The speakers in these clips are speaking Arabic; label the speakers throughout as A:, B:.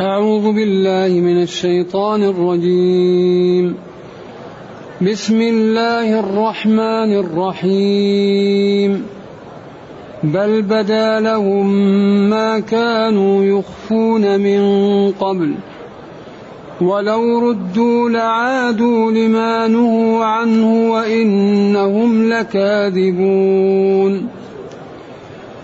A: أعوذ بالله من الشيطان الرجيم. بسم الله الرحمن الرحيم. بل بدا لهم ما كانوا يخفون من قبل. ولو ردوا لعادوا لما نهوا عنه وإنهم لكاذبون.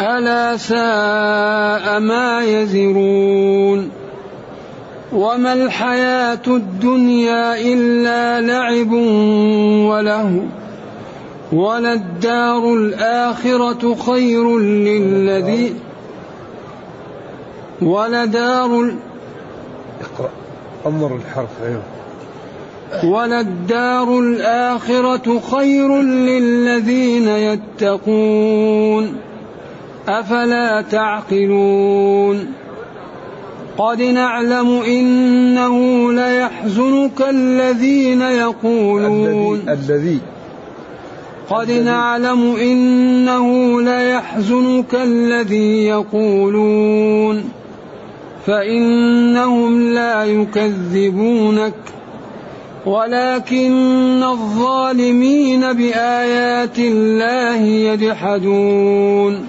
A: ألا ساء ما يزرون وما الحياة الدنيا إلا لعب وله وللدار الآخرة خير للذين ولدار
B: اقرأ. انظر الحرف أيوه.
A: وللدار الآخرة خير للذين يتقون. أفلا تعقلون؟ قد نعلم إنه ليحزنك الذين يقولون.
B: الذي
A: قد نعلم إنه ليحزنك الذي يقولون. فإنهم لا يكذبونك. ولكن الظالمين بآيات الله يجحدون.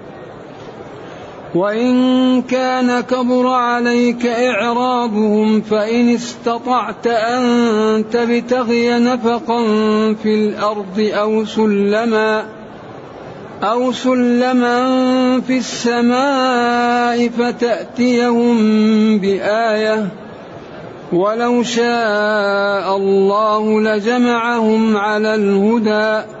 A: وإن كان كبر عليك إعرابهم فإن استطعت أن تبتغي نفقا في الأرض أو سلما أو سلما في السماء فتأتيهم بآية ولو شاء الله لجمعهم على الهدى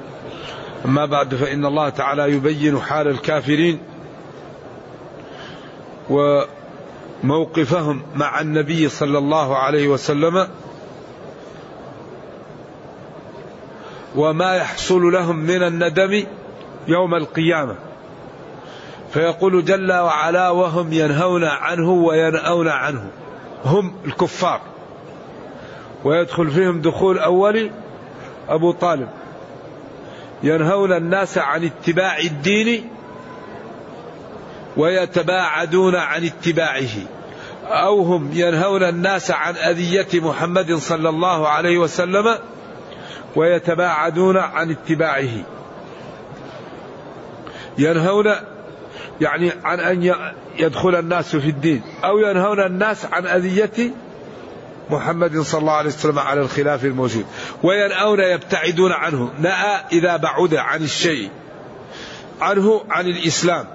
B: أما بعد فإن الله تعالى يبين حال الكافرين وموقفهم مع النبي صلى الله عليه وسلم وما يحصل لهم من الندم يوم القيامة. فيقول جل وعلا وهم ينهون عنه وينأون عنه. هم الكفار. ويدخل فيهم دخول أولي أبو طالب. ينهون الناس عن اتباع الدين ويتباعدون عن اتباعه. أو هم ينهون الناس عن أذية محمد صلى الله عليه وسلم ويتباعدون عن اتباعه. ينهون يعني عن أن يدخل الناس في الدين. أو ينهون الناس عن أذية محمد صلى الله عليه وسلم على الخلاف الموجود. وينأون يبتعدون عنه. نأى إذا بعد عن الشيء. عنه عن الإسلام.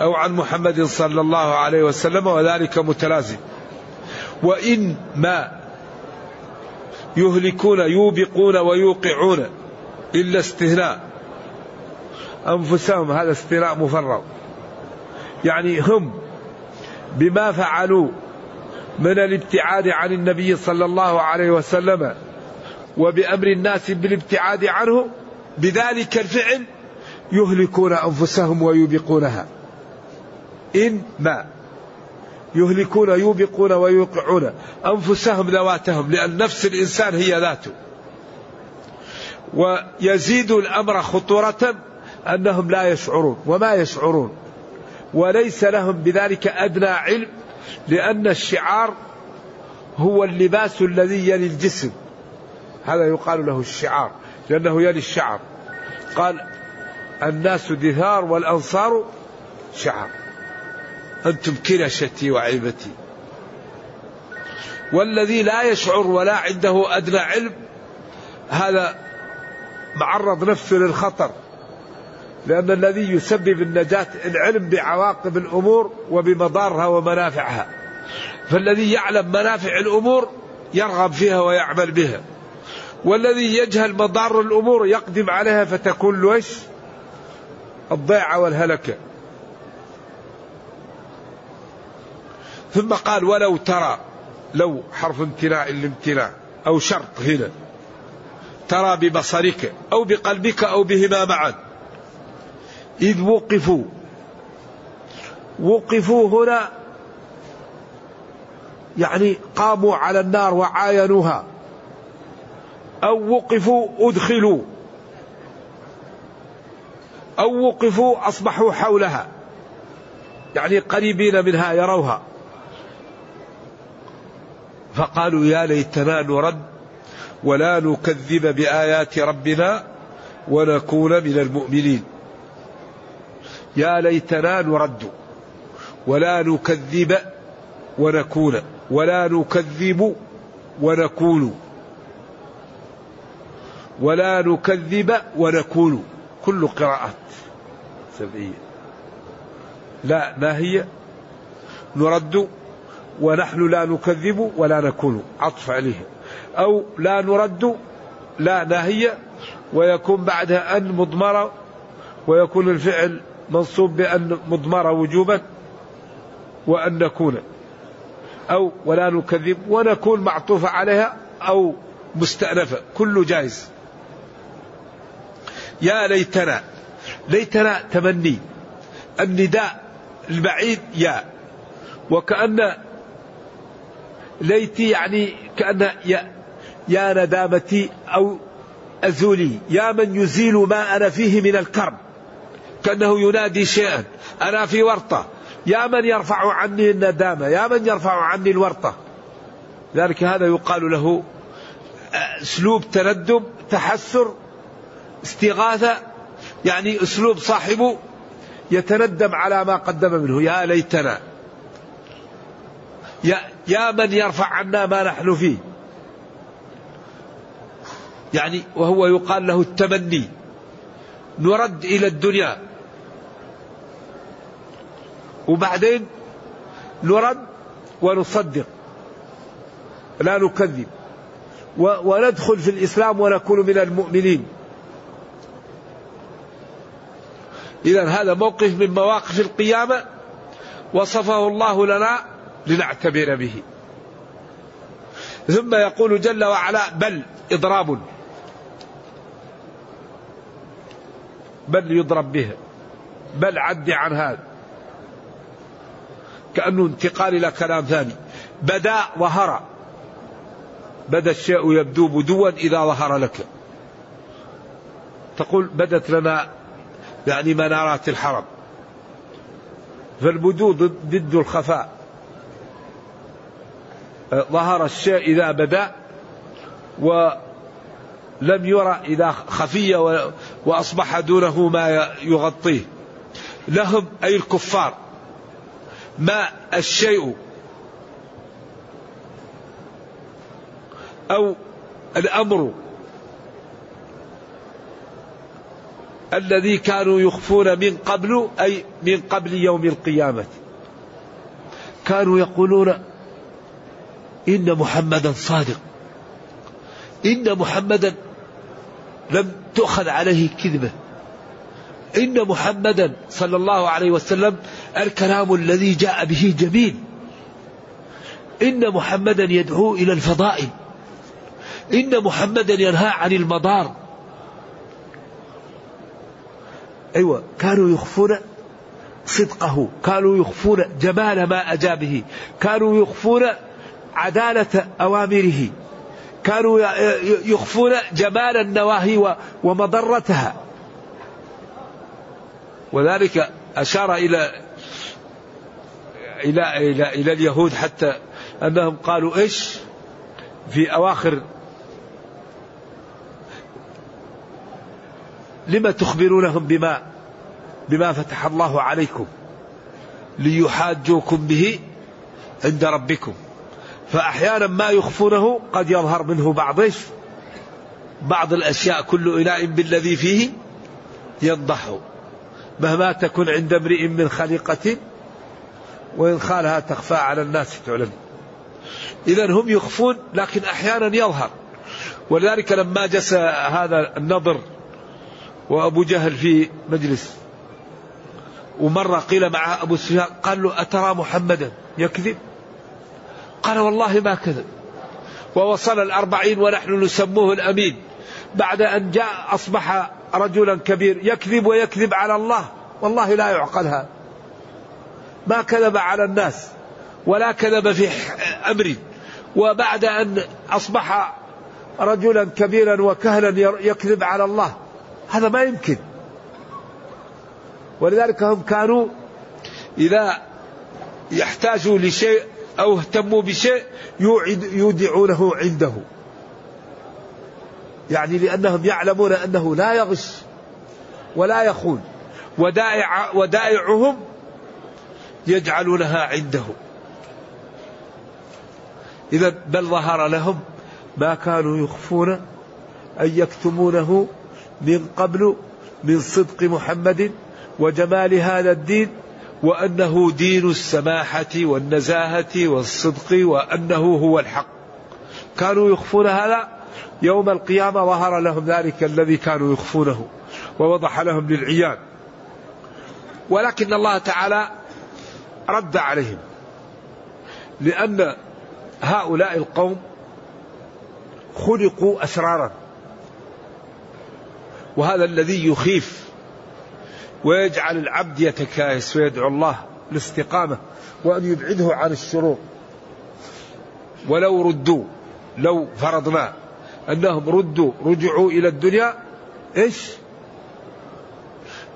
B: أو عن محمد صلى الله عليه وسلم وذلك متلازم. وإن ما يهلكون يوبقون ويوقعون إلا استثناء أنفسهم هذا استثناء مفرغ. يعني هم بما فعلوا من الابتعاد عن النبي صلى الله عليه وسلم وبأمر الناس بالابتعاد عنه بذلك الفعل يهلكون أنفسهم ويوبقونها. إن ما يهلكون يوبقون ويوقعون أنفسهم ذواتهم لأن نفس الإنسان هي ذاته. ويزيد الأمر خطورة أنهم لا يشعرون وما يشعرون. وليس لهم بذلك أدنى علم لأن الشعار هو اللباس الذي يلي الجسم. هذا يقال له الشعار لأنه يلي الشعر. قال الناس دثار والأنصار شعر. أنتم كنشتي وعيبتي. والذي لا يشعر ولا عنده أدنى علم هذا معرض نفسه للخطر. لأن الذي يسبب النجاة العلم بعواقب الأمور وبمضارها ومنافعها. فالذي يعلم منافع الأمور يرغب فيها ويعمل بها. والذي يجهل مضار الأمور يقدم عليها فتكون له الضيعة والهلكة. ثم قال ولو ترى لو حرف امتناع الامتناع أو شرط هنا ترى ببصرك أو بقلبك أو بهما معا. إذ وقفوا. وقفوا هنا. يعني قاموا على النار وعاينوها. أو وقفوا أدخلوا. أو وقفوا أصبحوا حولها. يعني قريبين منها يروها. فقالوا يا ليتنا نرد ولا نكذب بآيات ربنا ونكون من المؤمنين. يا ليتنا نرد ولا نكذب ونكون ولا نكذب ونكون ولا نكذب ونكون. كل قراءات سبعية. لا ناهية نرد ونحن لا نكذب ولا نكون. عطف عليه. أو لا نرد لا ناهية ويكون بعدها أن مضمرة ويكون الفعل منصوب بأن مضمرة وجوبا وأن نكون أو ولا نكذب ونكون معطوفة عليها أو مستأنفة كله جائز. يا ليتنا ليتنا تمني النداء البعيد يا. وكأن ليتي يعني كأن يا, يا ندامتي أو أزولي يا من يزيل ما أنا فيه من الكرب. كأنه ينادي شيئا. أنا في ورطة. يا من يرفع عني الندامة؟ يا من يرفع عني الورطة؟ ذلك هذا يقال له أسلوب تندم تحسر استغاثة. يعني أسلوب صاحبه يتندم على ما قدم منه. يا ليتنا. يا, يا من يرفع عنا ما نحن فيه. يعني وهو يقال له التمني. نرد إلى الدنيا. وبعدين نرد ونصدق. لا نكذب. وندخل في الإسلام ونكون من المؤمنين. إذا هذا موقف من مواقف القيامة وصفه الله لنا لنعتبر به. ثم يقول جل وعلا بل إضراب. بل يضرب به. بل عد عن هذا. كأنه انتقال إلى كلام ثاني. بدا ظهر بدا الشيء يبدو بدوا إذا ظهر لك. تقول بدت لنا يعني منارات الحرم. فالبدو ضد الخفاء. ظهر الشيء إذا بدا ولم يرى إذا خفي وأصبح دونه ما يغطيه. لهم أي الكفار. ما الشيء أو الأمر الذي كانوا يخفون من قبل أي من قبل يوم القيامة. كانوا يقولون إن محمدا صادق. إن محمدا لم تؤخذ عليه كذبة. إن محمدا صلى الله عليه وسلم الكلام الذي جاء به جميل إن محمدا يدعو إلى الفضائل. إن محمدا ينهى عن المضار. أيوة كانوا يخفون صدقه كانوا يخفون جمال ما أجا به كانوا يخفون عدالة أوامره كانوا يخفون جمال النواهي ومضرتها. وذلك أشار إلى إلى إلى إلى اليهود حتى أنهم قالوا إيش في أواخر لما تخبرونهم بما بما فتح الله عليكم ليحاجوكم به عند ربكم. فأحيانا ما يخفونه قد يظهر منه بعض بعض الأشياء كل إناء بالذي فيه ينضح. مهما تكن عند امرئ من خليقة وإن خالها تخفى على الناس تعلم. إذا هم يخفون لكن أحيانا يظهر. ولذلك لما جس هذا النضر وأبو جهل في مجلس ومرة قيل مع أبو سفيان قال له أترى محمدا يكذب؟ قال والله ما كذب. ووصل الأربعين ونحن نسموه الأمين. بعد أن جاء أصبح رجلا كبير يكذب ويكذب على الله. والله لا يعقل هذا ما كذب على الناس ولا كذب في أمر. وبعد أن أصبح رجلا كبيرا وكهلا يكذب على الله هذا ما يمكن. ولذلك هم كانوا إذا يحتاجوا لشيء أو اهتموا بشيء يودعونه عنده. يعني لأنهم يعلمون أنه لا يغش ولا يخون. ودائع ودائعهم يجعلونها عنده. إذا بل ظهر لهم ما كانوا يخفون أن يكتمونه من قبل من صدق محمد وجمال هذا الدين وأنه دين السماحة والنزاهة والصدق وأنه هو الحق. كانوا يخفون هذا يوم القيامة ظهر لهم ذلك الذي كانوا يخفونه ووضح لهم للعيان. ولكن الله تعالى رد عليهم. لأن هؤلاء القوم خلقوا أسرارا. وهذا الذي يخيف ويجعل العبد يتكايس ويدعو الله الاستقامة وأن يبعده عن الشرور. ولو ردوا لو فرضنا أنهم ردوا رجعوا إلى الدنيا إيش؟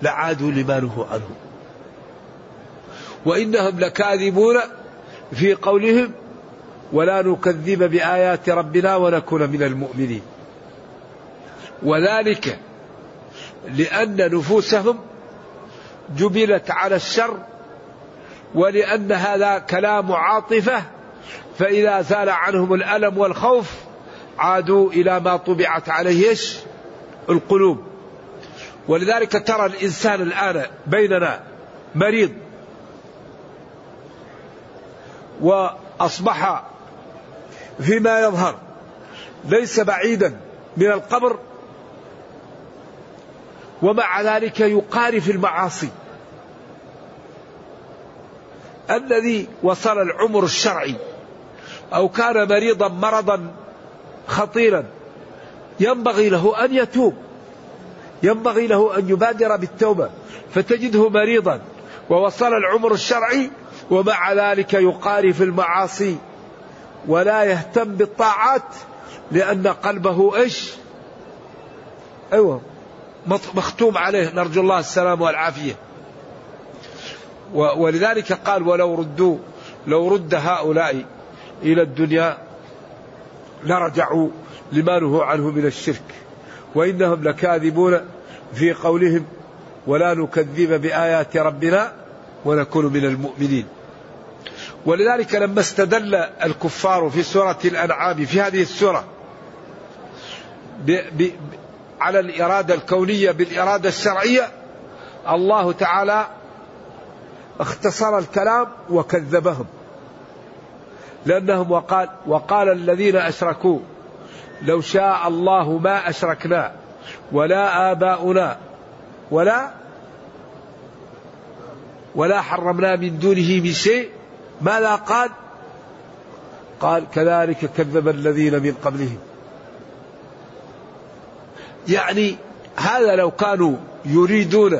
B: لعادوا لما نهوا عنه. وإنهم لكاذبون في قولهم ولا نكذب بآيات ربنا ونكون من المؤمنين. وذلك لأن نفوسهم جبلت على الشر ولأن هذا كلام عاطفة فإذا زال عنهم الألم والخوف عادوا إلى ما طبعت عليه القلوب. ولذلك ترى الإنسان الآن بيننا مريض وأصبح فيما يظهر ليس بعيدا من القبر ومع ذلك يقارف المعاصي. الذي وصل العمر الشرعي أو كان مريضا مرضا خطيرا ينبغي له أن يتوب ينبغي له أن يبادر بالتوبة فتجده مريضا. ووصل العمر الشرعي ومع ذلك يقارف في المعاصي ولا يهتم بالطاعات لأن قلبه إيش؟ أيوه مختوم عليه. نرجو الله السلام والعافية. ولذلك قال ولو ردوا لو رد هؤلاء إلى الدنيا لرجعوا لما نهوا عنه من الشرك. وإنهم لكاذبون في قولهم ولا نكذب بآيات ربنا ونكون من المؤمنين. ولذلك لما استدل الكفار في سورة الأنعام في هذه السورة على الإرادة الكونية بالإرادة الشرعية الله تعالى اختصر الكلام وكذبهم. لأنهم وقال وقال الذين أشركوا لو شاء الله ما أشركنا ولا آباؤنا ولا ولا حرمنا من دونه من شيء ماذا قال؟ قال كذلك كذب الذين من قبلهم. يعني هذا لو كانوا يريدون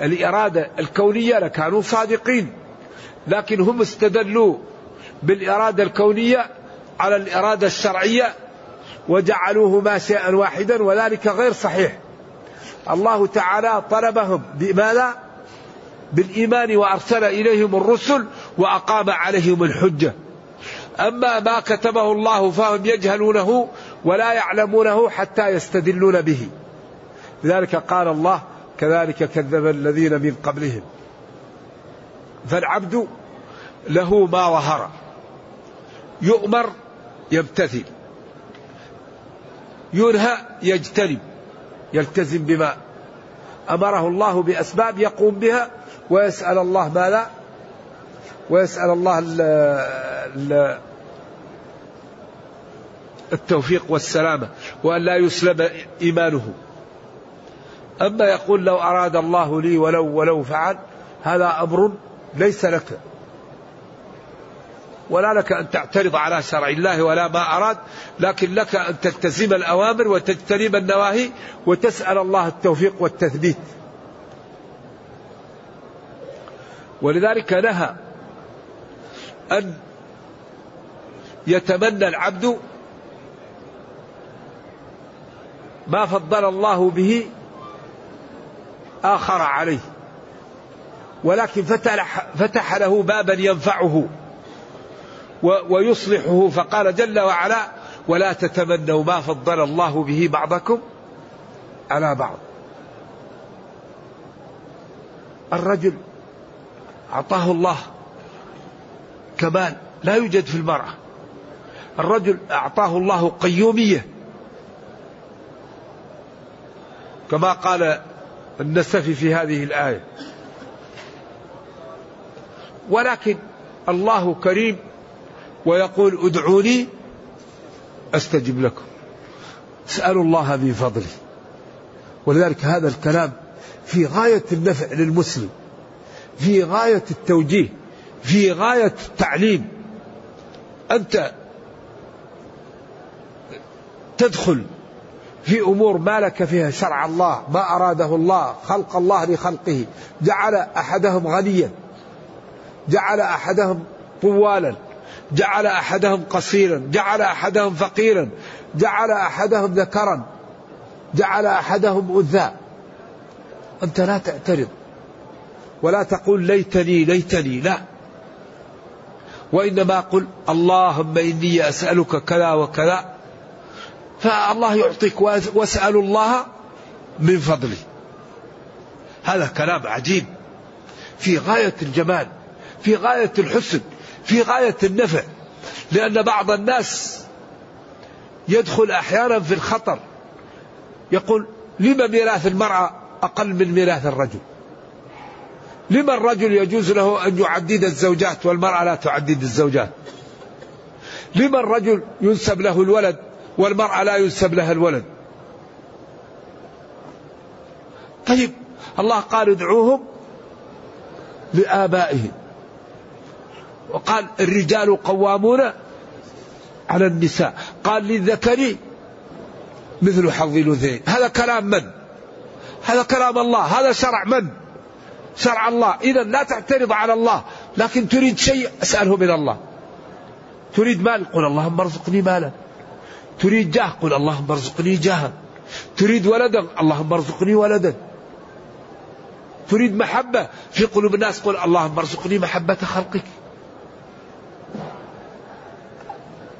B: الإرادة الكونية لكانوا صادقين لكن هم استدلوا بالإرادة الكونية على الإرادة الشرعية وجعلوهما شيئا واحدا وذلك غير صحيح. الله تعالى طلبهم بماذا؟ بالإيمان وأرسل إليهم الرسل وأقام عليهم الحجة. أما ما كتبه الله فهم يجهلونه ولا يعلمونه حتى يستدلون به. لذلك قال الله كذلك كذب الذين من قبلهم. فالعبد له ما ظهر. يؤمر يمتثل ينهى يجتنب. يلتزم بما أمره الله بأسباب يقوم بها ويسأل الله ماذا؟ ويسأل الله التوفيق والسلامة وأن لا يسلب إيمانه. أما يقول لو أراد الله لي ولو ولو فعل هذا أمر ليس لك. ولا لك أن تعترض على شرع الله ولا ما أراد لكن لك أن تلتزم الأوامر وتجتنب النواهي وتسأل الله التوفيق والتثبيت. ولذلك نهى أن يتمنى العبد ما فضل الله به آخر عليه ولكن فتح, فتح له بابا ينفعه ويصلحه فقال جل وعلا ولا تتمنوا ما فضل الله به بعضكم على بعض. الرجل أعطاه الله كمال لا يوجد في المرأة. الرجل أعطاه الله قيومية. كما قال النسفي في هذه الآية. ولكن الله كريم ويقول ادعوني أستجب لكم. اسألوا الله من فضله. ولذلك هذا الكلام في غاية النفع للمسلم في غاية التوجيه. في غاية التعليم أنت تدخل في أمور ما لك فيها شرع الله ما أراده الله خلق الله لخلقه. جعل أحدهم غنيا جعل أحدهم طوالا جعل أحدهم قصيرا جعل أحدهم فقيرا جعل أحدهم ذكرا جعل أحدهم أنثى. أنت لا تعترض ولا تقول ليتني ليتني لا. وإنما قل اللهم إني أسألك كذا وكذا فالله يعطيك وأسأل الله من فضله. هذا كلام عجيب. في غاية الجمال في غاية الحسن في غاية النفع لأن بعض الناس يدخل أحيانا في الخطر يقول لما ميراث المرأة أقل من ميراث الرجل؟ لما الرجل يجوز له أن يعدد الزوجات والمرأة لا تعدد الزوجات؟ لما الرجل ينسب له الولد والمرأة لا ينسب لها الولد؟ طيب الله قال ادعوهم لآبائهم. وقال الرجال قوامون على النساء. قال للذكر مثل حظ الأنثيين. هذا كلام من؟ هذا كلام الله. هذا شرع من؟ شرع الله. إذا لا تعترض على الله. لكن تريد شيء اسأله من الله. تريد مال؟ قل اللهم ارزقني مالا. تريد جاه؟ قل اللهم ارزقني جاها. تريد ولدا؟ اللهم ارزقني ولدا. تريد محبة؟ في قلوب الناس قل اللهم ارزقني محبة خلقك.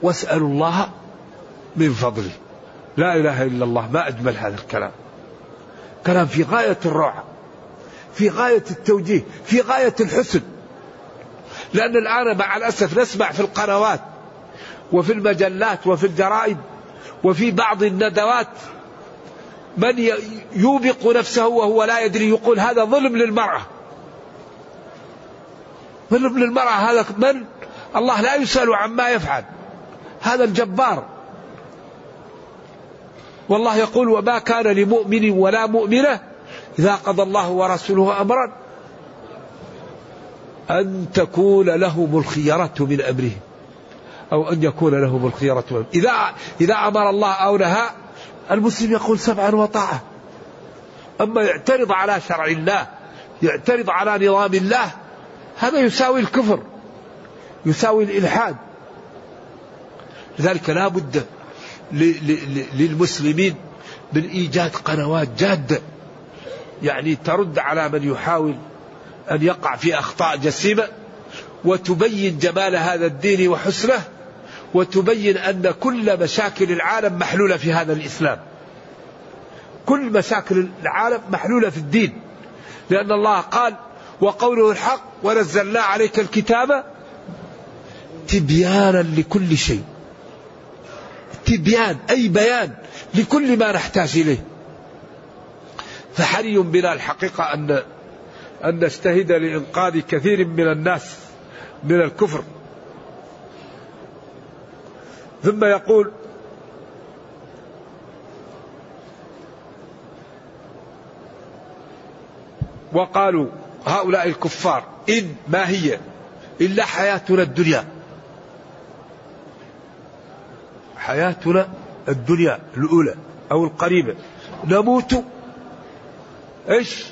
B: واسألوا الله من فضله. لا إله إلا الله. ما أجمل هذا الكلام. كلام في غاية الروعة. في غاية التوجيه في غاية الحسن. لأن الآن مع الأسف نسمع في القنوات وفي المجلات وفي الجرائد وفي بعض الندوات من يوبق نفسه وهو لا يدري يقول هذا ظلم للمرأة. ظلم للمرأة. هذا من؟ الله لا يسأل عما يفعل. هذا الجبار. والله يقول وما كان لمؤمن ولا مؤمنة إذا قضى الله ورسوله أمرا أن تكون لهم الخيرة من أمرهم. أو أن يكون لهم الخيرة من إذا إذا أمر الله أو نهى المسلم يقول سمعا وطاعة. أما يعترض على شرع الله يعترض على نظام الله هذا يساوي الكفر يساوي الإلحاد. لذلك لا بد للمسلمين من إيجاد قنوات جادة. يعني ترد على من يحاول أن يقع في أخطاء جسيمة وتبين جمال هذا الدين وحسنه وتبين أن كل مشاكل العالم محلولة في هذا الإسلام. كل مشاكل العالم محلولة في الدين. لأن الله قال وقوله الحق ونزلنا عليك الكتاب تبيانا لكل شيء. تبيان أي بيان لكل ما نحتاج إليه. فحري بنا الحقيقة أن أن نجتهد لإنقاذ كثير من الناس من الكفر. ثم يقول وقالوا هؤلاء الكفار إن ما هي إلا حياتنا الدنيا. حياتنا الدنيا الأولى أو القريبة. نموت إيش؟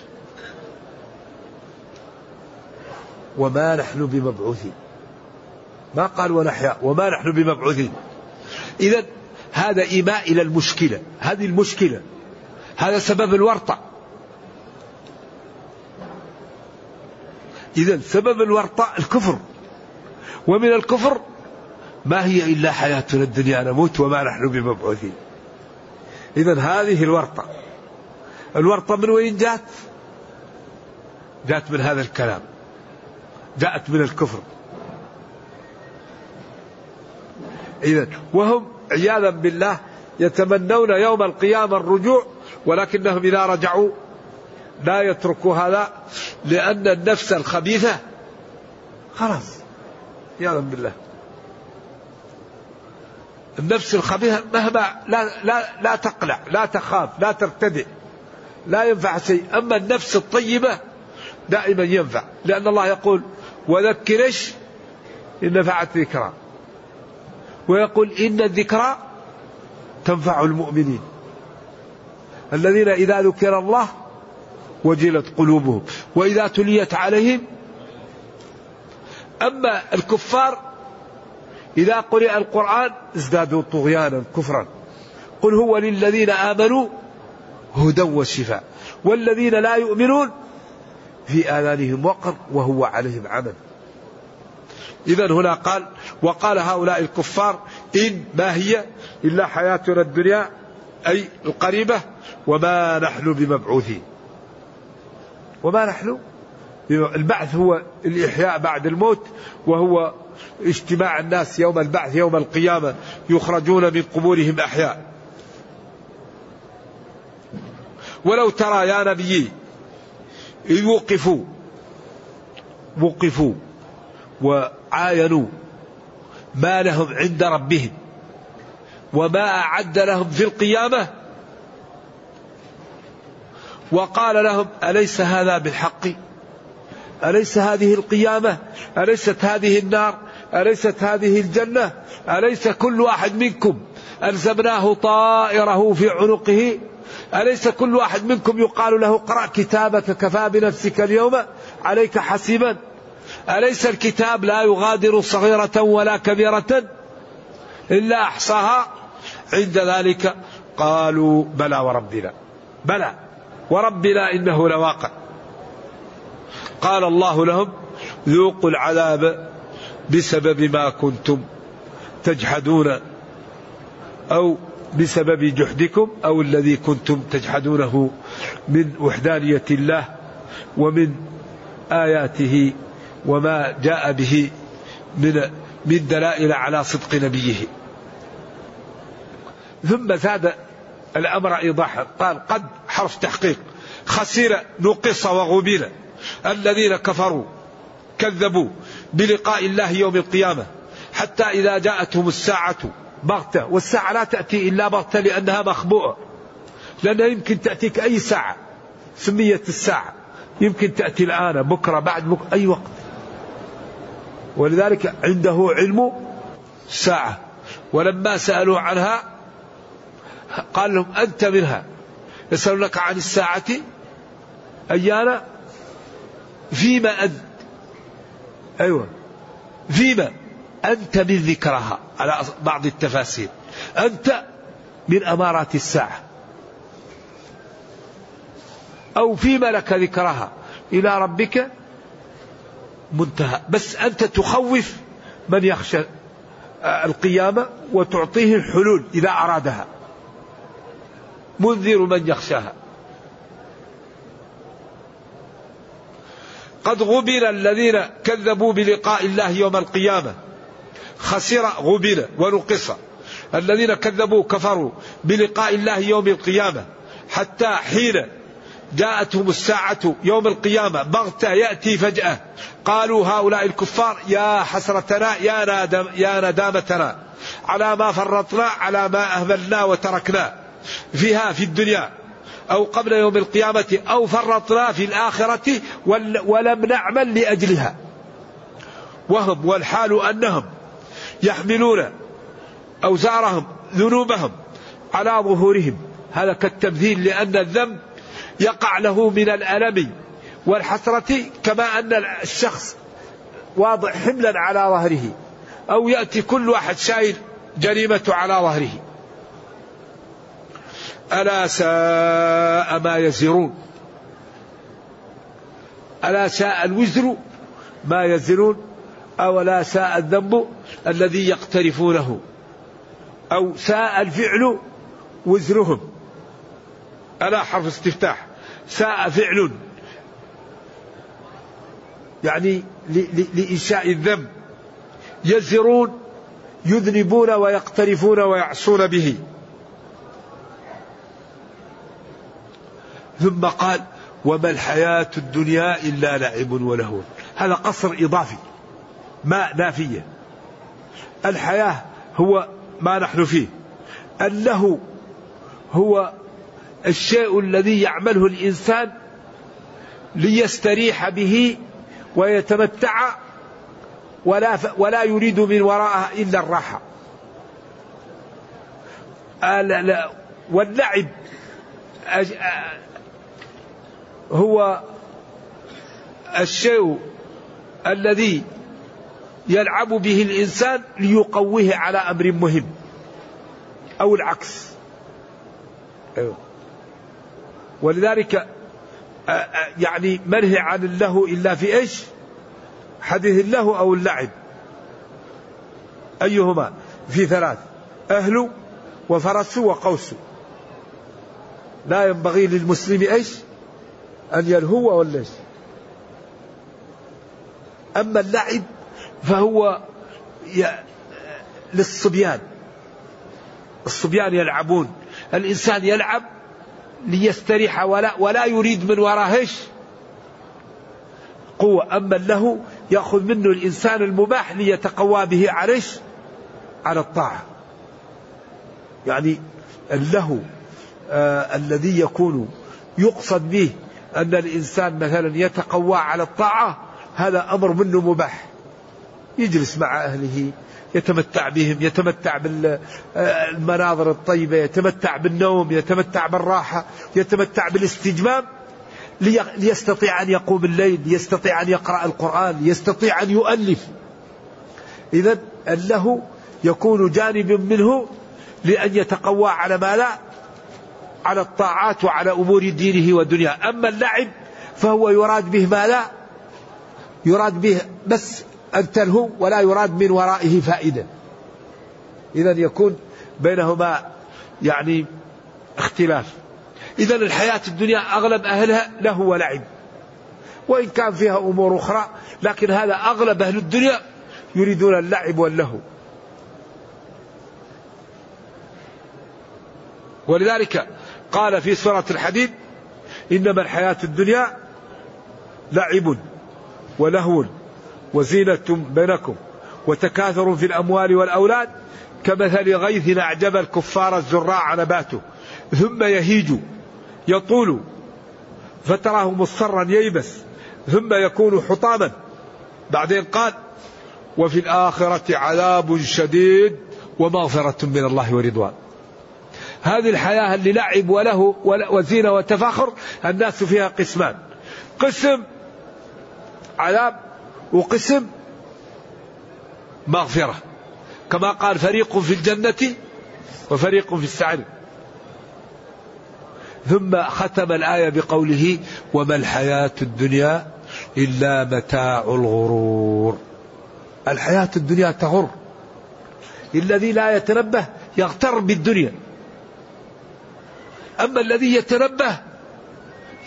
B: وما نحن بمبعوثين. ما قال ونحيا وما نحن بمبعوثين. إذا هذا إيماء إلى المشكلة. هذه المشكلة. هذا سبب الورطة. إذا سبب الورطة الكفر. ومن الكفر ما هي إلا حياتنا الدنيا نموت وما نحن بمبعوثين. إذا هذه الورطة. الورطة من وين جات؟ جات من هذا الكلام. جاءت من الكفر. إذا وهم عياذا بالله يتمنون يوم القيامة الرجوع ولكنهم إذا رجعوا لا يتركوا هذا لأن النفس الخبيثة. خلاص عياذا بالله. النفس الخبيثة مهما لا لا لا تقلع لا تخاف لا ترتدع. لا ينفع شيء. أما النفس الطيبة دائما ينفع. لأن الله يقول وذكر إيش؟ إن نفعت ذكرى. ويقول إن الذكرى تنفع المؤمنين. الذين إذا ذكر الله وجلت قلوبهم وإذا تليت عليهم. أما الكفار إذا قرئ القرآن ازدادوا طغيانا كفرا. قل هو للذين آمنوا هدى وشفاء. والذين لا يؤمنون في آذانهم وقر وهو عليهم عمل. إذا هنا قال وقال هؤلاء الكفار إن ما هي إلا حياتنا الدنيا أي القريبة وما نحن بمبعوثين. وما نحن؟ البعث هو الإحياء بعد الموت وهو اجتماع الناس يوم البعث يوم القيامة يخرجون من قبورهم أحياء. ولو ترى يا نبي إذ وقفوا وقفوا وعاينوا ما لهم عند ربهم وما أعد لهم في القيامة. وقال لهم أليس هذا بالحق؟ أليس هذه القيامة؟ أليست هذه النار؟ أليست هذه الجنة؟ أليس كل واحد منكم ألزمناه طائره في عنقه؟ أليس كل واحد منكم يقال له اقرأ كتابك كفى بنفسك اليوم؟ عليك حسيبا. أليس الكتاب لا يغادر صغيرة ولا كبيرة؟ إلا أحصاها عند ذلك. قالوا بلى وربنا. بلى. وربنا إنه لواقع. قال الله لهم ذوقوا العذاب بسبب ما كنتم تجحدون أو بسبب جحدكم أو الذي كنتم تجحدونه من وحدانية الله ومن آياته وما جاء به من من دلائل على صدق نبيه. ثم زاد الأمر إيضاحا. قال قد حرف تحقيق. خسر نقص وغبل الذين كفروا كذبوا بلقاء الله يوم القيامة. حتى إذا جاءتهم الساعة بغتة والساعة لا تأتي إلا بغتة لأنها مخبوءة لأنها يمكن تأتيك أي ساعة سميت الساعة. يمكن تأتي الآن بكرة بعد بكرة أي وقت. ولذلك عنده علم ساعة. ولما سألوا عنها قال لهم أنت منها. يسألونك عن الساعة أيانا؟ فيما أنت. أيوة. فيما؟ أنت من ذكرها على بعض التفاسير. أنت من أمارات الساعة. أو فيما لك ذكرها. إلى ربك منتهى. بس أنت تخوف من يخشى القيامة وتعطيه الحلول إذا أرادها. منذر من يخشاها. قد غبن الذين كذبوا بلقاء الله يوم القيامة. خسر غبن ونقص. الذين كذبوا كفروا بلقاء الله يوم القيامة. حتى حين جاءتهم الساعة يوم القيامة بغتة يأتي فجأة. قالوا هؤلاء الكفار يا حسرتنا يا, نادم يا ندامتنا. على ما فرطنا على ما أهملنا وتركنا. فيها في الدنيا أو قبل يوم القيامة أو فرطنا في الآخرة ولم نعمل لأجلها. وهم والحال أنهم يحملون أوزارهم ذنوبهم على ظهورهم. هذا كالتمثيل لأن الذنب يقع له من الألم والحسرة كما أن الشخص واضع حملا على ظهره أو يأتي كل واحد شايل جريمة على ظهره. ألا ساء ما يزرون. ألا ساء الوزر ما يزرون أولا ساء الذنب الذي يقترفونه أو ساء الفعل وزرهم. ألا حرف استفتاح. ساء فعل. يعني لإنشاء الذنب. يزرون يذنبون ويقترفون ويعصون به. ثم قال وما الحياة الدنيا إلا لعب ولهو. هذا قصر إضافي ما نافية. الحياة هو ما نحن فيه. اللهو هو الشيء الذي يعمله الإنسان ليستريح به ويتمتع ولا ولا يريد من وراءها إلا الراحة. واللعب هو الشيء الذي يلعب به الإنسان ليقويه على أمر مهم أو العكس. أيوه. ولذلك يعني منهي عن اللهو إلا في إيش؟ حديث اللهو أو اللعب. أيهما؟ في ثلاث أهل وفرس وقوس. لا ينبغي للمسلم إيش؟ أن يلهو ولا إيش؟ أما اللعب فهو للصبيان. الصبيان يلعبون. الإنسان يلعب ليستريح ولا, ولا يريد من وراه قوة. أما له يأخذ منه الإنسان المباح ليتقوى به على على الطاعة. يعني اللهو آه الذي يكون يقصد به أن الإنسان مثلا يتقوى على الطاعة هذا أمر منه مباح. يجلس مع أهله يتمتع بهم يتمتع بالمناظر الطيبة يتمتع بالنوم يتمتع بالراحة يتمتع بالاستجمام ليستطيع أن يقوم الليل ليستطيع أن يقرأ القرآن ليستطيع أن يؤلف. إذا له يكون جانب منه لأن يتقوى على ما لا على الطاعات وعلى أمور دينه ودنياه. أما اللعب فهو يراد به ما لا يراد به بس أن تلهو ولا يراد من ورائه فائدة. إذا يكون بينهما يعني اختلاف. إذا الحياة الدنيا أغلب أهلها له ولعب. وإن كان فيها أمور أخرى لكن هذا أغلب أهل الدنيا يريدون اللعب واللهو. ولذلك قال في سورة الحديد إنما الحياة الدنيا لعب ولهو. وزينة بينكم وتكاثر في الأموال والأولاد كمثل غيث أعجب الكفار الزراع نباته ثم يهيج يطول فتراه مصفرا ييبس ثم يكون حطاما. بعدين قال وفي الآخرة عذاب شديد ومغفرة من الله ورضوان. هذه الحياة اللي لعب وله وزينة وتفاخر الناس فيها قسمان. قسم عذاب وقسم مغفرة. كما قال فريق في الجنة وفريق في السعير ثم ختم الآية بقوله وما الحياة الدنيا إلا متاع الغرور. الحياة الدنيا تغر. الذي لا يتنبه يغتر بالدنيا. أما الذي يتنبه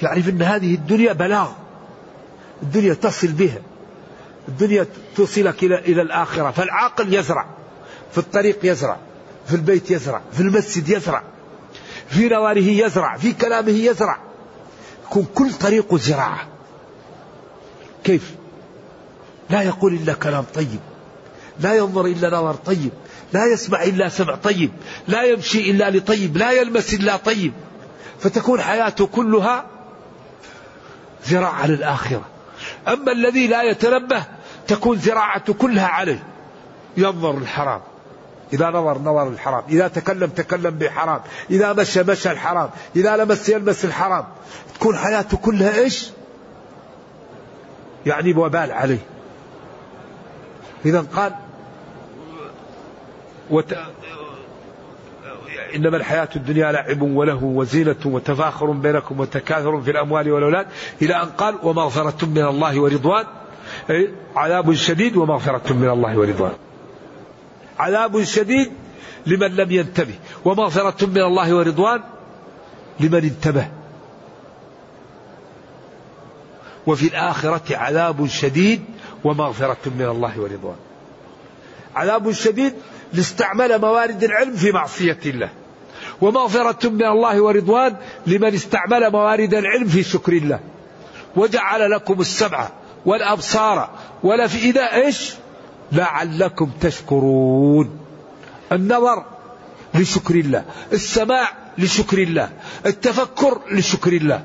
B: يعرف أن هذه الدنيا بلاغ. الدنيا تصل بها. الدنيا توصلك إلى إلى الآخرة. فالعاقل يزرع في الطريق يزرع في البيت يزرع في المسجد يزرع في نواره يزرع في كلامه يزرع. يكون كل طريقه زراعة. كيف؟ لا يقول إلا كلام طيب. لا ينظر إلا نظر طيب. لا يسمع إلا سمع طيب. لا يمشي إلا لطيب. لا يلمس إلا طيب. فتكون حياته كلها زراعة للآخرة. أما الذي لا يتنبه تكون زراعته كلها عليه. ينظر الحرام إذا نظر نظر الحرام إذا تكلم تكلم بحرام. إذا مشى مشى الحرام. إذا لمس يلمس الحرام. تكون حياته كلها إيش؟ يعني وبال عليه. إذا قال وت... إنما الحياة الدنيا لعب وله وزينة وتفاخر بينكم وتكاثر في الأموال والأولاد. إلى أن قال ومغفرة من الله ورضوان. عذاب شديد ومغفرة من الله ورضوان. عذاب شديد لمن لم ينتبه ومغفرة من الله ورضوان لمن انتبه. وفي الآخرة عذاب شديد ومغفرة من الله ورضوان. عذاب شديد لاستعمل موارد العلم في معصية الله. ومغفرة من الله ورضوان لمن استعمل موارد العلم في شكر الله. وجعل لكم السمع والأبصار والأفئدة إيش؟ لعلكم تشكرون. النظر لشكر الله السماع لشكر الله التفكر لشكر الله.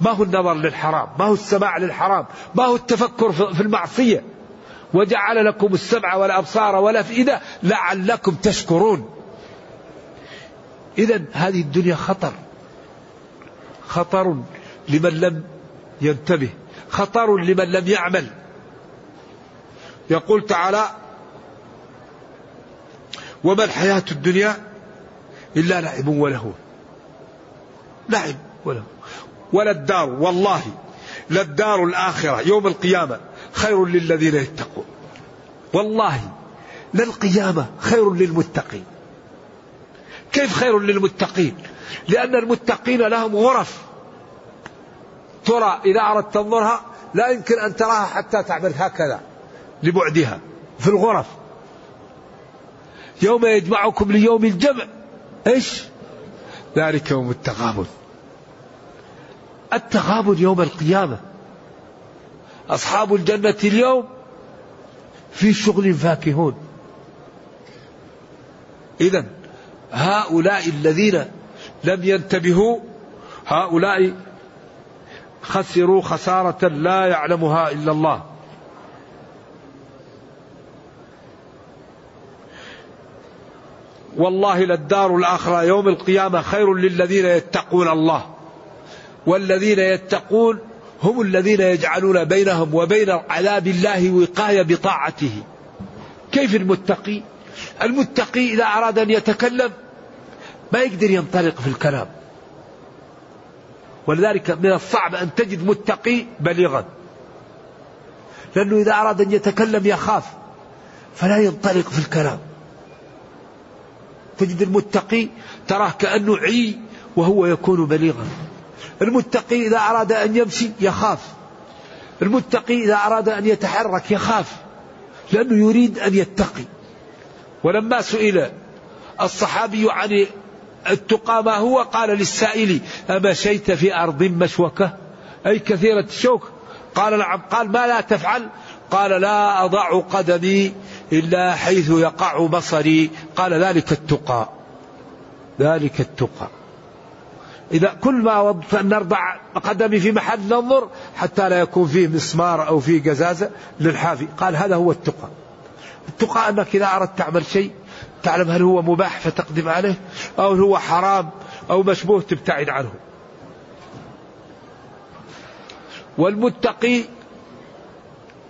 B: ما هو النظر للحرام؟ ما هو السماع للحرام؟ ما هو التفكر في المعصية؟ وجعل لكم السمع والأبصار والأفئدة لعلكم تشكرون. إذا هذه الدنيا خطر خطر لمن لم ينتبه. خطر لمن لم يعمل. يقول تعالى وما الحياة الدنيا إلا لعب ولهو. لعب ولهو. ولا الدار والله للدار الآخرة يوم القيامة خير للذين يتقون. والله للقيامة خير للمتقين. كيف خير للمتقين؟ لأن المتقين لهم غرف. ترى إذا أردت تنظرها لا يمكن أن تراها حتى تعمل هكذا لبعدها في الغرف. يوم يجمعكم ليوم الجمع إيش؟ ذلك يوم التغابن. التغابن يوم القيامة. أصحاب الجنة اليوم في شغل فاكهون. إذا هؤلاء الذين لم ينتبهوا هؤلاء خسروا خسارة لا يعلمها إلا الله. والله للدار الآخرة يوم القيامة خير للذين يتقون الله. والذين يتقون هم الذين يجعلون بينهم وبين عذاب الله وقاية بطاعته. كيف المتقي؟ المتقي إذا أراد أن يتكلم ما يقدر ينطلق في الكلام. ولذلك من الصعب أن تجد متقي بليغا. لأنه إذا أراد أن يتكلم يخاف فلا ينطلق في الكلام. تجد المتقي تراه كأنه عي وهو يكون بليغا. المتقي إذا أراد أن يمشي يخاف. المتقي إذا أراد أن يتحرك يخاف لأنه يريد أن يتقي. ولما سئل الصحابي عن التقى ما هو؟ قال للسائل أمشيت في أرض مشوكة؟ أي كثيرة الشوك؟ قال نعم. قال ما لا تفعل؟ قال لا أضع قدمي إلا حيث يقع بصري. قال ذلك التقى. ذلك التقى. إذا كل ما وضت أن نرضع قدمي في محل ننظر حتى لا يكون فيه مسمار أو فيه قزازة للحافي. قال هذا هو التقى. التقى أنك إذا أردت تعمل شيء تعلم هل هو مباح فتقدم عليه أو هو حرام أو مشبوه تبتعد عنه. والمتقي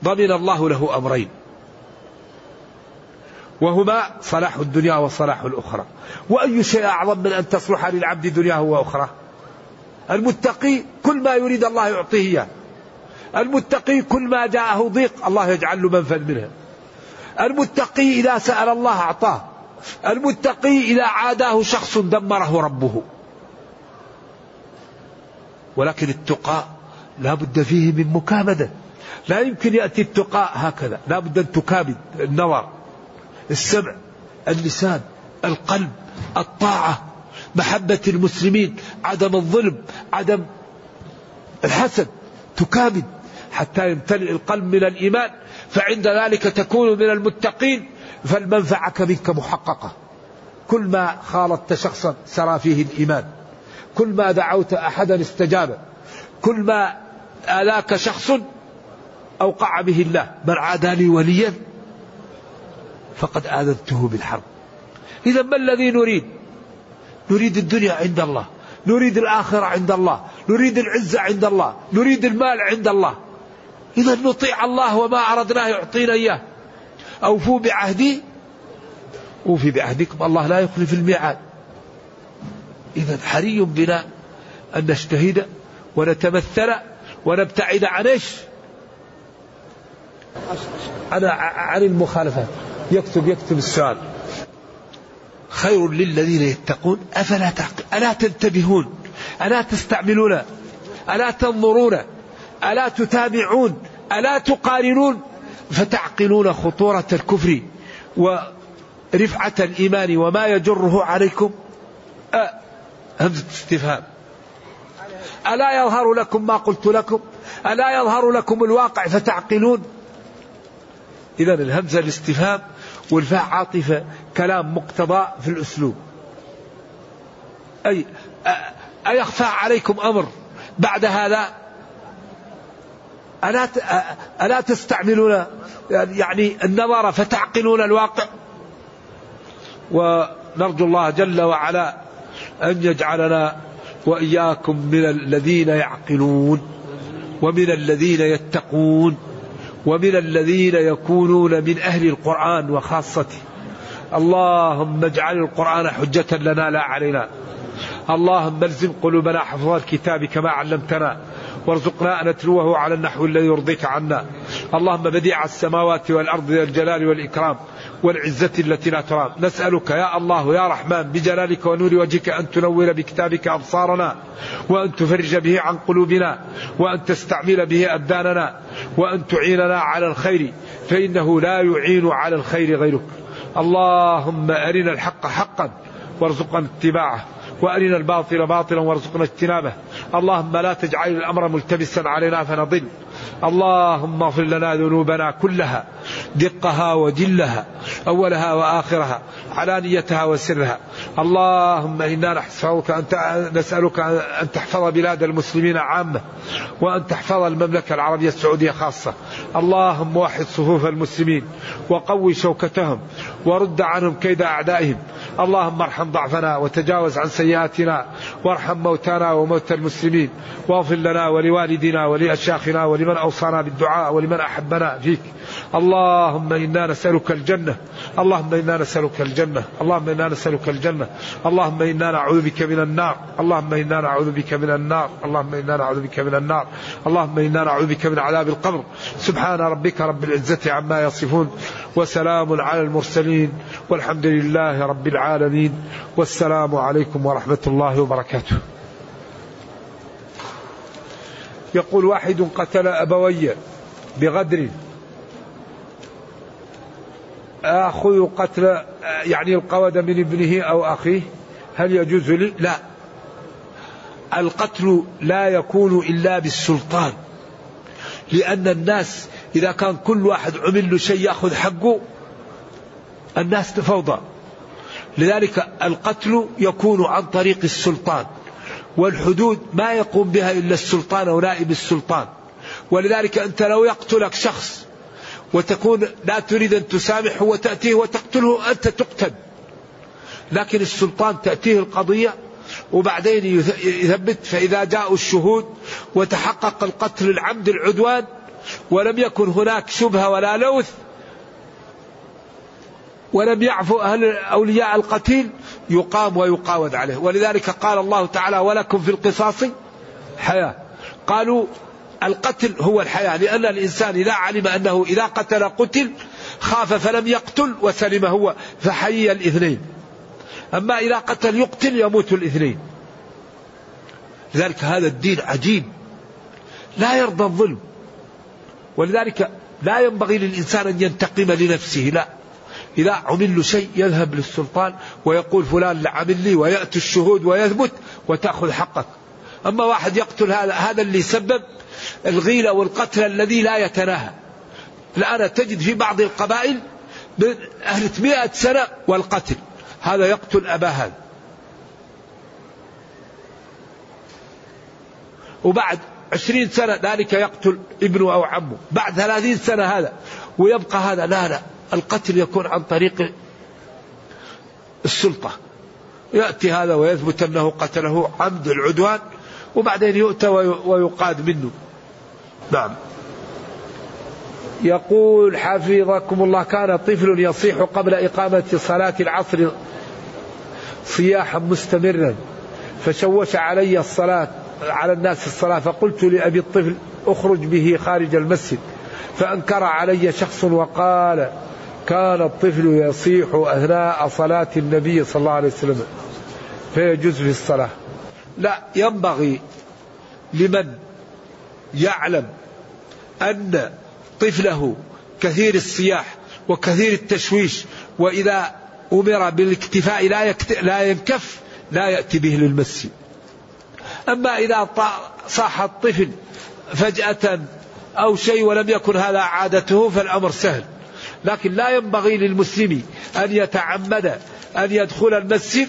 B: ضمن الله له أمرين. وهما صلاح الدنيا وصلاح الأخرى. وأي شيء أعظم من أن تصلح للعبد دنياه وأخرى؟ المتقي كل ما يريد الله يعطيه إياه. المتقي كل ما جاءه ضيق الله يجعل له منفذ منها المتقي إذا سأل الله أعطاه. المتقي إذا عاداه شخص دمره ربه. ولكن التقى لا بد فيه من مكابدة. لا يمكن يأتي التقاء هكذا. لا بد أن تكابد النظر السمع اللسان القلب الطاعة محبة المسلمين عدم الظلم عدم الحسد. تكابد حتى يمتلئ القلب من الإيمان. فعند ذلك تكون من المتقين. فالمنفعة منك محققة. كل ما خالطت شخصا سرى فيه الإيمان. كل ما دعوت أحدا استجاب. كل ما آلاك شخص أوقع به الله. من عادى لي وليا فقد آذنته بالحرب. إذا ما الذي نريد؟ نريد الدنيا عند الله. نريد الآخرة عند الله. نريد العزة عند الله. نريد المال عند الله. إذا نطيع الله وما أردناه يعطينا إياه. أوفوا بعهدي. أوفي بعهدكم. الله لا يخلف الميعاد. إذا حري بنا أن نجتهد ونتمثل ونبتعد عن إيش؟ أنا عن المخالفات. يكتب يكتب السؤال. خير للذين يتقون. أفلا تعقل ألا تنتبهون؟ ألا تستعملون؟ ألا تنظرون؟ ألا تتابعون؟ ألا تقارنون؟ فتعقلون خطورة الكفر ورفعة الإيمان وما يجره عليكم؟ أه همزة استفهام. ألا يظهر لكم ما قلت لكم؟ ألا يظهر لكم الواقع؟ فتعقلون. إذا الهمزة الاستفهام والفاء عاطفة كلام مقتضى في الأسلوب. أي أيخفى عليكم أمر بعد هذا؟ ألا ألا تستعملون يعني النظر فتعقلون الواقع؟ ونرجو الله جل وعلا أن يجعلنا وإياكم من الذين يعقلون ومن الذين يتقون ومن الذين يكونون من أهل القرآن وخاصته. اللهم اجعل القرآن حجة لنا لا علينا. اللهم ألزم قلوبنا حفظ الكتاب كما علمتنا. وارزقنا أن نتلوه على النحو الذي يرضيك عنا. اللهم بديع السماوات والأرض ذا الجلال والإكرام والعزة التي لا ترام. نسألك يا الله يا رحمن بجلالك ونور وجهك أن تنور بكتابك أبصارنا وأن تفرج به عن قلوبنا وأن تستعمل به أبداننا وأن تعيننا على الخير فإنه لا يعين على الخير غيرك. اللهم أرنا الحق حقا وارزقنا اتباعه وأرنا الباطل باطلا وارزقنا اجتنابه. اللهم لا تجعل الأمر ملتبسا علينا فنضل. اللهم اغفر لنا ذنوبنا كلها دقها وجلها أولها وآخرها علانيتها وسرها. اللهم إنا نسالك أن نسألك أن تحفظ بلاد المسلمين عامة وأن تحفظ المملكة العربية السعودية خاصة. اللهم وحد صفوف المسلمين وقوي شوكتهم ورد عنهم كيد أعدائهم. اللهم ارحم ضعفنا وتجاوز عن سيئاتنا وارحم موتانا وموتى المسلمين. واغفر لنا ولوالدنا ولأشياخنا ولمن أوصانا بالدعاء ولمن أحبنا فيك. اللهم إنا نسألك الجنة. اللهم إنا نسألك الجنة. اللهم إنا نسألك الجنة. اللهم إنا نعوذ بك من النار. اللهم إنا نعوذ بك من النار. اللهم إنا نعوذ بك من النار. اللهم إنا نعوذ بك من عذاب القبر. سبحان ربك رب العزة عما يصفون وسلام على المرسلين والحمد لله رب العالمين. والسلام عليكم ورحمة الله وبركاته. يقول واحد قتل أبوي بغدر. آخذ قتل يعني القود من ابنه أو أخيه. هل يجوز لي؟ لا. القتل لا يكون إلا بالسلطان لأن الناس إذا كان كل واحد عمل له شيء يأخذ حقه الناس فوضى لذلك القتل يكون عن طريق السلطان. والحدود ما يقوم بها إلا السلطان أو نائب السلطان. ولذلك أنت لو يقتلك شخص وتكون لا تريد أن تسامحه وتأتيه وتقتله أنت تقتل. لكن السلطان تأتيه القضية وبعدين يثبت فإذا جاءوا الشهود وتحقق القتل العمد العدوان ولم يكن هناك شبهة ولا لوث ولم يعفو أهل أولياء القتيل يقام ويقاود عليه. ولذلك قال الله تعالى ولكم في القصاص حياة. قالوا القتل هو الحياة لأن الإنسان إذا علم أنه إذا قتل قتل خاف فلم يقتل وسلم هو فحيي الاثنين. أما إذا قتل يقتل يموت الاثنين. لذلك هذا الدين عجيب. لا يرضى الظلم. ولذلك لا ينبغي للإنسان أن ينتقم لنفسه لا. إذا عمل له شيء يذهب للسلطان ويقول فلان عمل لي ويأتي الشهود ويثبت وتأخذ حقك. أما واحد يقتل هذا هذا اللي سبب الغيلة والقتل الذي لا يتناهى. الآن تجد في بعض القبائل من أهل مئة سنة والقتل. هذا يقتل أبا هذا. وبعد عشرين سنة ذلك يقتل ابنه أو عمه. بعد ثلاثين سنة هذا. ويبقى هذا. لا لا. القتل يكون عن طريق السلطة. يأتي هذا ويثبت أنه قتله عمد العدوان وبعدين يؤتى ويقاد منه. نعم. يقول حفظكم الله كان طفل يصيح قبل إقامة صلاة العصر صياحا مستمرا فشوش علي الصلاة على الناس الصلاة فقلت لأبي الطفل اخرج به خارج المسجد. فأنكر علي شخص وقال كان الطفل يصيح أثناء صلاة النبي صلى الله عليه وسلم فيجوز في الصلاة لا ينبغي لمن يعلم أن طفله كثير الصياح وكثير التشويش وإذا أمر بالاكتفاء لا. لا ينكف لا يأتي به للمسجد أما إذا صاح الطفل فجأة أو شيء ولم يكن هذا عادته فالأمر سهل لكن لا ينبغي للمسلم أن يتعمد أن يدخل المسجد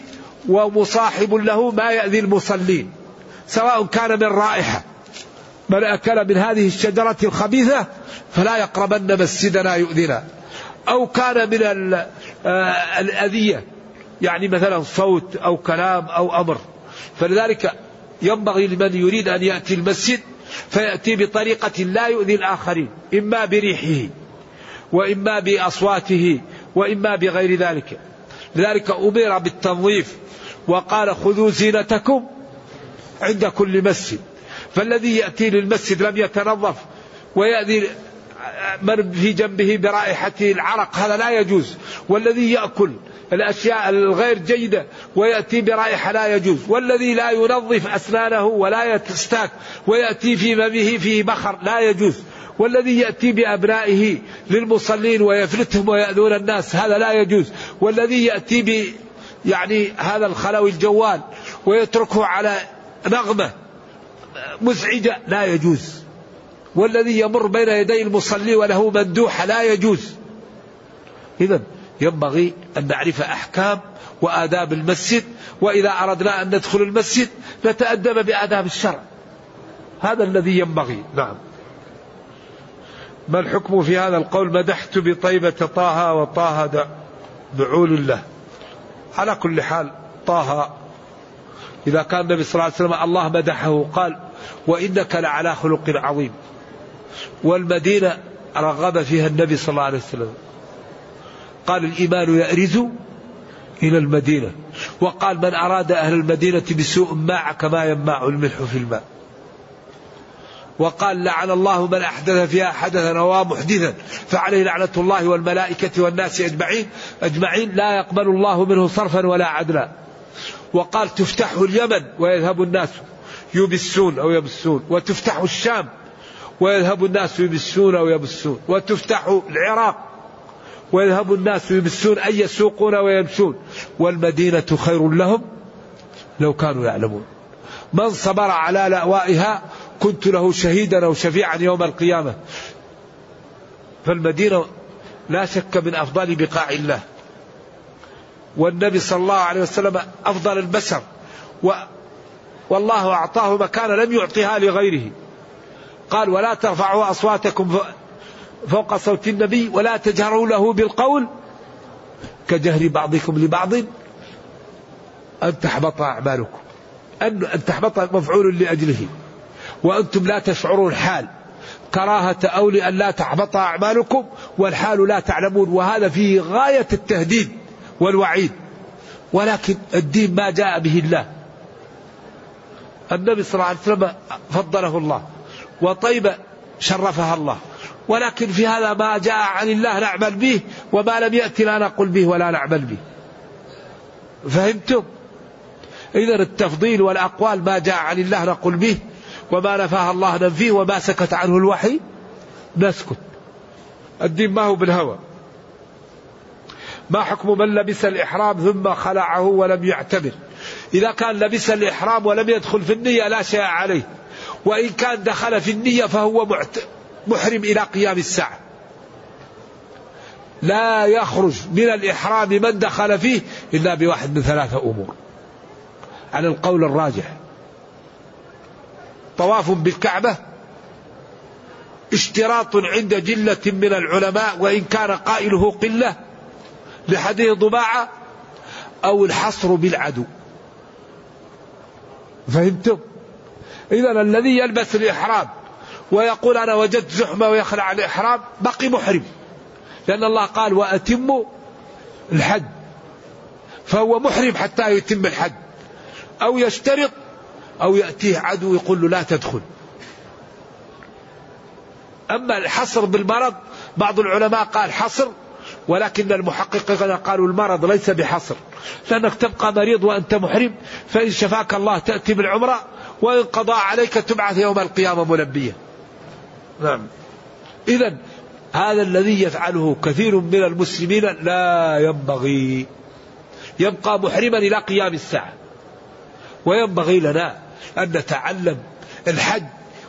B: ومصاحب له ما يأذي المصلين سواء كان من رائحة. من أكل من هذه الشجرة الخبيثة فلا يقربن مسجدنا يؤذنا. أو كان من آه، الأذية يعني مثلا صوت أو كلام أو أمر. فلذلك ينبغي لمن يريد أن يأتي المسجد فيأتي بطريقة لا يؤذي الآخرين إما بريحه. وإما بأصواته وإما بغير ذلك. لذلك أمر بالتنظيف وقال خذوا زينتكم عند كل مسجد. فالذي يأتي للمسجد لم يتنظف ويأتي من في جنبه برائحة العرق هذا لا يجوز. والذي يأكل الأشياء الغير جيدة ويأتي برائحة لا يجوز. والذي لا ينظف أسنانه ولا يستاك ويأتي في فمه فيه بخر لا يجوز. والذي يأتي بأبنائه للمصلين ويفلتهم ويأذون الناس هذا لا يجوز. والذي يأتي ب يعني هذا الخلوي الجوال ويتركه على نغمة مزعجة لا يجوز. والذي يمر بين يدي المصلي وله مندوحة لا يجوز. إذا ينبغي أن نعرف أحكام وآداب المسجد وإذا أردنا أن ندخل المسجد نتأدب بآداب الشرع. هذا الذي ينبغي. نعم. ما الحكم في هذا القول؟ مدحت بطيبة طه وطه دعول له. على كل حال طه إذا كان النبي صلى الله عليه وسلم الله مدحه قال وإنك لعلى خلق عظيم. والمدينة رغب فيها النبي صلى الله عليه وسلم. قال الإيمان يأرز إلى المدينة. وقال من أراد أهل المدينة بسوء ماع كما يماع الملح في الماء. وقال لعن الله من أحدث فيها حدثا أو محدثا فعليه لعنة الله والملائكة والناس أجمعين أجمعين لا يقبل الله منه صرفا ولا عدلا. وقال تفتح اليمن ويذهب الناس يبسون أو يبسون وتفتح الشام ويذهب الناس يبسون أو يبسون وتفتح العراق ويذهب الناس يبسون أي يسوقون ويمشون. والمدينة خير لهم لو كانوا يعلمون. من صبر على لأوائها كنت له شهيدا أو شفيعا يوم القيامة. فالمدينة لا شك من أفضل بقاع الله. والنبي صلى الله عليه وسلم أفضل البشر. و والله أعطاه مكانة لم يعطيها لغيره. قال ولا ترفعوا أصواتكم فوق صوت النبي ولا تجهروا له بالقول كجهر بعضكم لبعض أن تحبط أعمالكم. أن أن تحبط مفعول لأجله. وأنتم لا تشعرون الحال كراهة أو لأن لا تحبط أعمالكم والحال لا تعلمون وهذا فيه غاية التهديد والوعيد. ولكن الدين ما جاء به الله. النبي صلى الله عليه وسلم فضله الله وطيبة شرفها الله. ولكن في هذا ما جاء عن الله نعمل به وما لم يأتي لا نقول به ولا نعمل به. فهمتم؟ إذا التفضيل والأقوال ما جاء عن الله نقول به. وما نفاه الله ننفيه وما سكت عنه الوحي نسكت. الدين ما هو بالهوى. ما حكم من لبس الإحرام ثم خلعه ولم يعتبر إذا كان لبس الإحرام ولم يدخل في النية لا شيء عليه. وإن كان دخل في النية فهو محرم إلى قيام الساعة. لا يخرج من الإحرام من دخل فيه إلا بواحد من ثلاثة أمور. على القول الراجح. طواف بالكعبة اشتراط عند جلة من العلماء وإن كان قائله قلة لحديث ضباعة أو الحصر بالعدو. فهمتم؟ إذا الذي يلبس الإحرام ويقول أنا وجدت زحمة ويخلع الإحرام بقي محرم. لأن الله قال وأتموا الحج فهو محرم حتى يتم الحج أو يشترط أو يأتيه عدو يقول له لا تدخل. أما الحصر بالمرض بعض العلماء قال حصر ولكن المحققين قالوا المرض ليس بحصر. لأنك تبقى مريض وأنت محرم فإن شفاك الله تأتي بالعمرة وإن قضى عليك تبعث يوم القيامة ملبية نعم. إذا هذا الذي يفعله كثير من المسلمين لا ينبغي. يبقى محرما إلى قيام الساعة. وينبغي لنا أن نتعلم الحج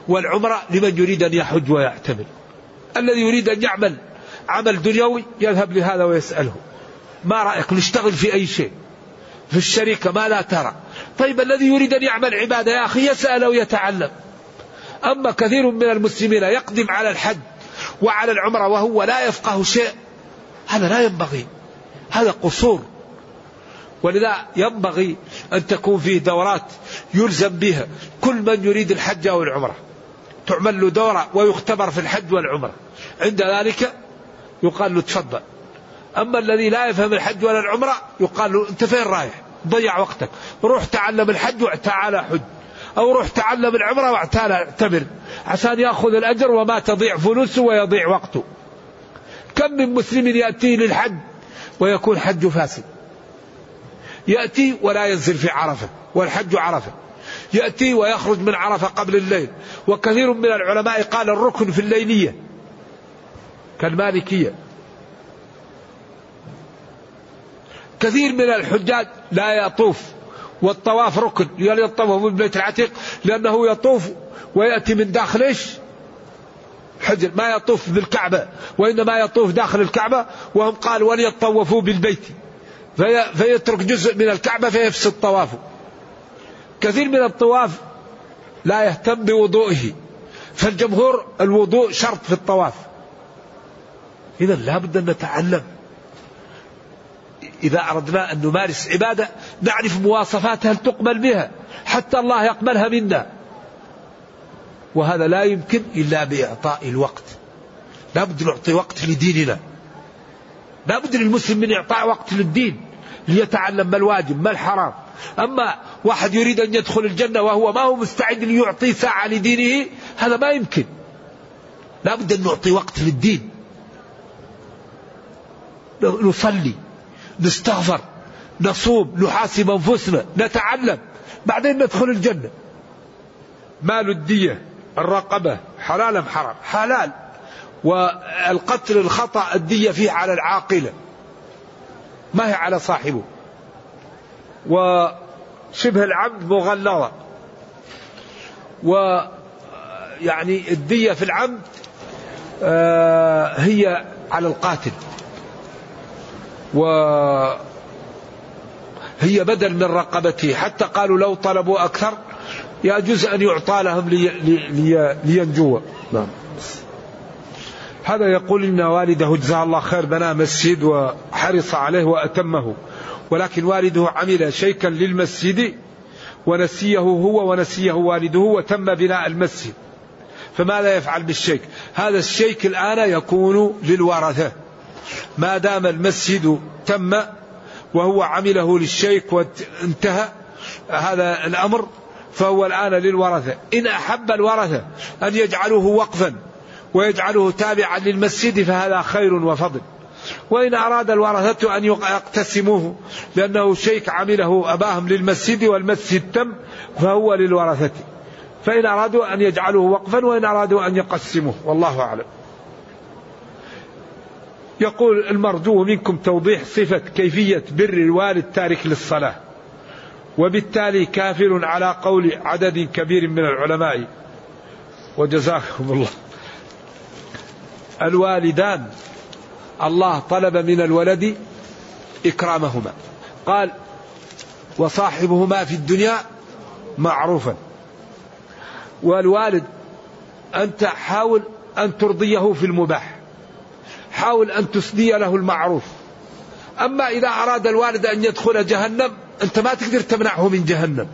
B: والعمرة لمن يريد أن يحج ويعتمر. الذي يريد أن يعمل عمل دنيوي يذهب لهذا ويسأله. ما رأيك؟ نشتغل في أي شيء؟ في الشركة ما لا ترى. طيب الذي يريد أن يعمل عبادة يا أخي يسأل ويتعلم. أما كثير من المسلمين يقدم على الحج وعلى العمرة وهو لا يفقه شيء هذا لا ينبغي. هذا قصور. ولذا ينبغي أن تكون فيه دورات يلزم بها كل من يريد الحج أو العمرة. تعمل له دورة ويختبر في الحج والعمرة. عند ذلك يقال له تفضل. أما الذي لا يفهم الحج ولا العمرة يقال له أنت فين رايح؟ ضيع وقتك. روح تعلم الحج وتعالى حج. أو روح تعلم العمرة وتعالى اعتبر عشان يأخذ الأجر وما تضيع فلوسه ويضيع وقته. كم من مسلم يأتي للحج ويكون حج فاسد؟ يأتي ولا ينزل في عرفة والحج عرفة. يأتي ويخرج من عرفة قبل الليل. وكثير من العلماء قال الركن في الليلية كالمالكية. كثير من الحجاج لا يطوف والطواف ركن. يطوف من بيت العتيق لأنه يطوف ويأتي من داخل إيش؟ حجر. ما يطوف بالكعبة وإنما يطوف داخل الكعبة. وهم قال وليطوفوا بالبيت. في فيترك جزء من الكعبة فيفسد طوافه. كثير من الطواف لا يهتم بوضوئه فالجمهور الوضوء شرط في الطواف. إذا لابد أن نتعلم. إذا أردنا أن نمارس عبادة نعرف مواصفاتها تقبل بها حتى الله يقبلها منا. وهذا لا يمكن إلا بإعطاء الوقت. لابد نعطي وقت لديننا. لابد للمسلم من إعطاء وقت للدين ليتعلم ما الواجب ما الحرام. أما واحد يريد أن يدخل الجنة وهو ما هو مستعد ليعطي ساعة لدينه هذا ما يمكن. لابد أن نعطي وقت للدين. نصلي نستغفر نصوم نحاسب أنفسنا نتعلم بعدين ندخل الجنة. مال الدية الرقبة حلال أم حرام. حلال. والقتل الخطأ الدية فيه على العاقلة ما هي على صاحبه. وشبه العمد مغلظة. و يعني الدية في العمد آه، هي على القاتل. و هي بدل من رقبته. حتى قالوا لو طلبوا أكثر يجوز أن يعطى لهم لي لي لينجوا. نعم. هذا يقول إن والده جزاه الله خير بنى مسجد وحرص عليه وأتمه. ولكن والده عمل شيكا للمسجد ونسيه هو ونسيه والده وتم بناء المسجد. فماذا يفعل بالشيك. هذا الشيك الآن يكون للورثة. ما دام المسجد تم وهو عمله للشيك وانتهى هذا الأمر فهو الآن للورثة. إن أحب الورثة أن يجعلوه وقفا. ويجعله تابعا للمسجد فهذا خير وفضل. وإن أراد الورثة أن يقتسموه لأنه شيك عمله أباهم للمسجد والمسجد تم فهو للورثة. فإن أرادوا أن يجعلوه وقفا وإن أرادوا أن يقسموه. والله أعلم. يقول المرجو منكم توضيح صفة كيفية بر الوالد تارك للصلاة. وبالتالي كافر على قول عدد كبير من العلماء. وجزاكم الله. الوالدان. الله طلب من الولد إكرامهما. قال وصاحبهما في الدنيا معروفا. والوالد أنت حاول أن ترضيه في المباح. حاول أن تسدي له المعروف. أما إذا أراد الوالد أن يدخل جهنم أنت ما تقدر تمنعه من جهنم.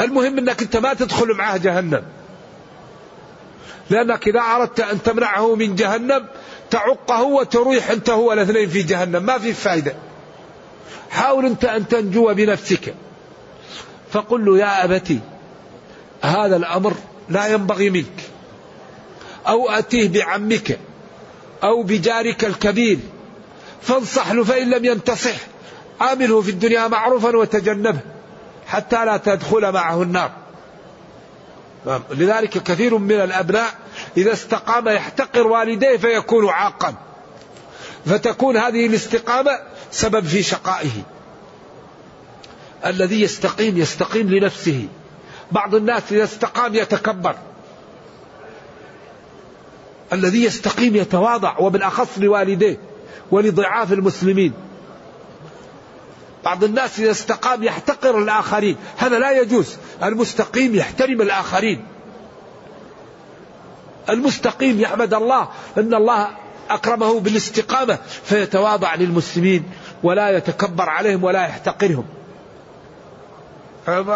B: المهم أنك أنت ما تدخل معه جهنم. لأنك إذا أردت أن تمنعه من جهنم تعقه وترويح أنت هو الاثنين في جهنم. ما في فائدة حاول أنت أن تنجو بنفسك. فقل له يا أبتي هذا الأمر لا ينبغي منك. أو أتيه بعمك أو بجارك الكبير فانصح له فإن لم ينتصح عامله في الدنيا معروفا وتجنبه حتى لا تدخل معه النار. لذلك كثير من الأبناء إذا استقام يحتقر والديه فيكون عاقا. فتكون هذه الاستقامة سبب في شقائه. الذي يستقيم يستقيم لنفسه. بعض الناس إذا استقام يتكبر. الذي يستقيم يتواضع وبالأخص لوالديه ولضعاف المسلمين. بعض الناس إذا استقام يحتقر الآخرين. هذا لا يجوز. المستقيم يحترم الآخرين. المستقيم يحمد الله أن الله أكرمه بالاستقامة فيتواضع للمسلمين ولا يتكبر عليهم ولا يحتقرهم.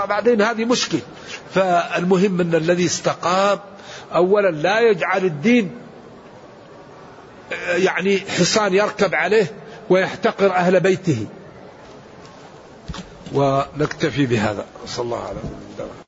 B: بعدين هذه مشكلة. فالمهم أن الذي استقام أولا لا يجعل الدين يعني حصان يركب عليه ويحتقر أهل بيته. ونكتفي بهذا. صلى الله عليه وسلم